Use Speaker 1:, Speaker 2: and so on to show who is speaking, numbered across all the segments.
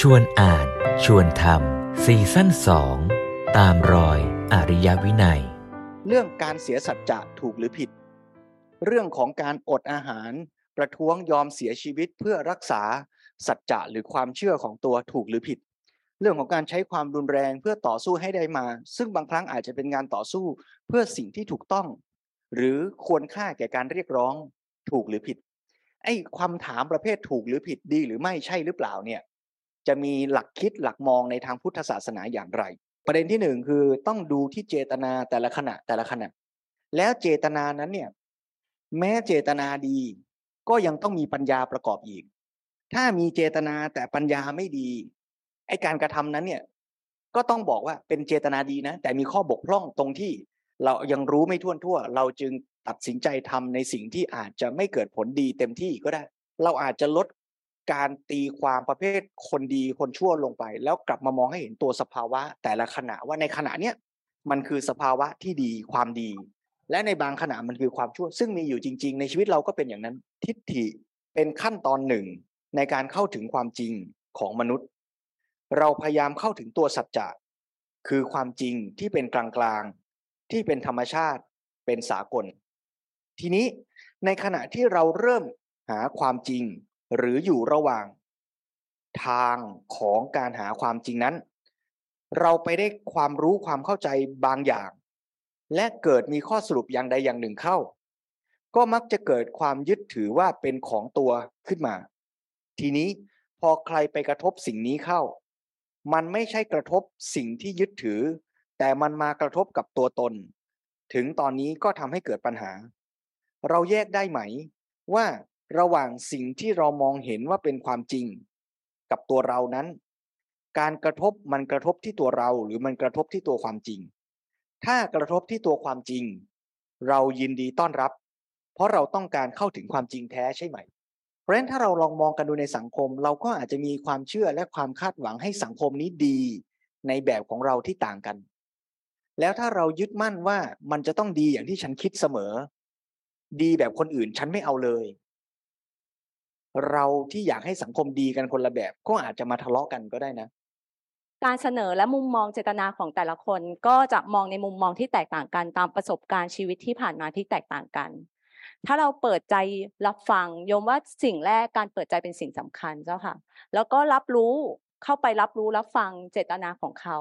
Speaker 1: ชวนอ่าน ชวนทำซีซั่นสองตามรอยอริยวินัย
Speaker 2: เรื่องการเสียสัจจะถูกหรือผิด เรื่องของการอดอาหาร ประท้วงยอมเสียชีวิตเพื่อรักษาสัจจะหรือความเชื่อของตัวถูกหรือผิด เรื่องของการใช้ความรุนแรงเพื่อต่อสู้ให้ได้มา ซึ่งบางครั้งอาจจะเป็นงานต่อสู้เพื่อสิ่งที่ถูกต้อง หรือควรค่าแก่การเรียกร้องถูกหรือผิดไอ้ความถามประเภทถูกหรือผิดดีหรือไม่ใช่หรือเปล่าเนี่ย จะมีหลักคิดหลักมองในทางพุทธศาสนาอย่างไร ประเด็นที่หนึ่งคือต้องดูที่เจตนาแต่ละขณะแต่ละขณะ แล้วเจตนานั้นเนี่ยแม้เจตนาดี ก็ยังต้องมีปัญญาประกอบอีก ถ้ามีเจตนาแต่ปัญญาไม่ดีไอการกระทำนั้นเนี่ยก็ต้องบอกว่าเป็นเจตนาดีนะ แต่มีข้อบกพร่องตรงที่เรายังรู้ไม่ทั่วทั่ว เราจึงตัดสินใจทำในสิ่งที่อาจจะไม่เกิดผลดีเต็มที่ก็ได้ เราอาจจะลด การตีความประเภทคนดีคนชั่วลงไป แล้วกลับมามองให้เห็นตัวสภาวะ แต่ละขณะว่าในขณะเนี้ยมันคือสภาวะที่ดีความดี และในบางขณะมันคือความชั่ว ซึ่งมีอยู่จริง ๆ ในชีวิตเราก็เป็นอย่างนั้น ทิฏฐิเป็นขั้นตอนหนึ่งในการเข้าถึงความจริงของมนุษย์ เราพยายามเข้าถึงตัวสัจจะคือความจริงที่เป็นกลางๆ ที่เป็นธรรมชาติเป็นสากล ทีนี้ในขณะที่เราเริ่มหาความจริง หรืออยู่ระหว่างทางของการหาความจริงนั้น เราไปได้ความรู้ความเข้าใจบางอย่าง และเกิดมีข้อสรุปอย่างใดอย่างหนึ่งเข้า ก็มักจะเกิดความยึดถือว่าเป็นของตัวขึ้นมา ทีนี้พอใครไปกระทบสิ่งนี้เข้า มันไม่ใช่กระทบสิ่งที่ยึดถือ แต่มันมากระทบกับตัวตน ถึงตอนนี้ก็ทำให้เกิดปัญหา เราแยกได้ไหมว่า ระหว่างสิ่งที่เรามองเห็นว่าเป็นความจริง กับตัวเรานั้น การกระทบมันกระทบที่ตัวเราหรือมันกระทบที่ตัวความจริง ถ้ากระทบที่ตัวความจริง เรายินดีต้อนรับ เพราะเราต้องการเข้าถึงความจริงแท้ใช่ไหม เพราะฉะนั้นถ้าเราลองมองกันดูในสังคม เราก็อาจจะมีความเชื่อและความคาดหวังให้สังคมนี้ดีในแบบของเราที่ต่างกัน แล้วถ้าเรายึดมั่นว่ามันจะต้องดีอย่างที่ฉันคิดเสมอ ดีแบบคนอื่นฉันไม่เอาเลย เราที่อยากให้สังคมดีกันคนละแบบ ก็อาจจะมาทะเลาะกันก็ได้นะ
Speaker 3: การเสนอและมุมมองเจตนาของแต่ละคน ก็จะมองในมุมมองที่แตกต่างกันตามประสบการณ์ชีวิตที่ผ่านมาที่แตกต่างกัน ถ้าเราเปิดใจรับฟังโยมว่าสิ่งแรกการเปิดใจเป็นสิ่งสำคัญเจ้าค่ะ แล้วก็รับรู้เข้าไปรับรู้รับฟังเจตนาของเขา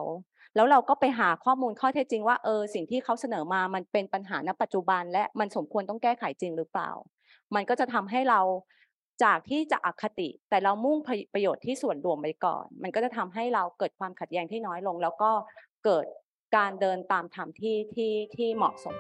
Speaker 3: แล้วเราก็ไปหาข้อมูลข้อเท็จจริงว่าเออสิ่งที่เขาเสนอมามันเป็นปัญหาณปัจจุบัน และมันสมควรต้องแก้ไขจริงหรือเปล่า มันก็จะทำให้เรา จากที่จะอคติ แต่เรามุ่งประโยชน์ที่ส่วนรวมไปก่อน มันก็จะทำให้เราเกิดความขัดแย้งที่น้อยลง แล้วก็เกิดการเดินตามธรรมที่ที่ที่เหมาะสม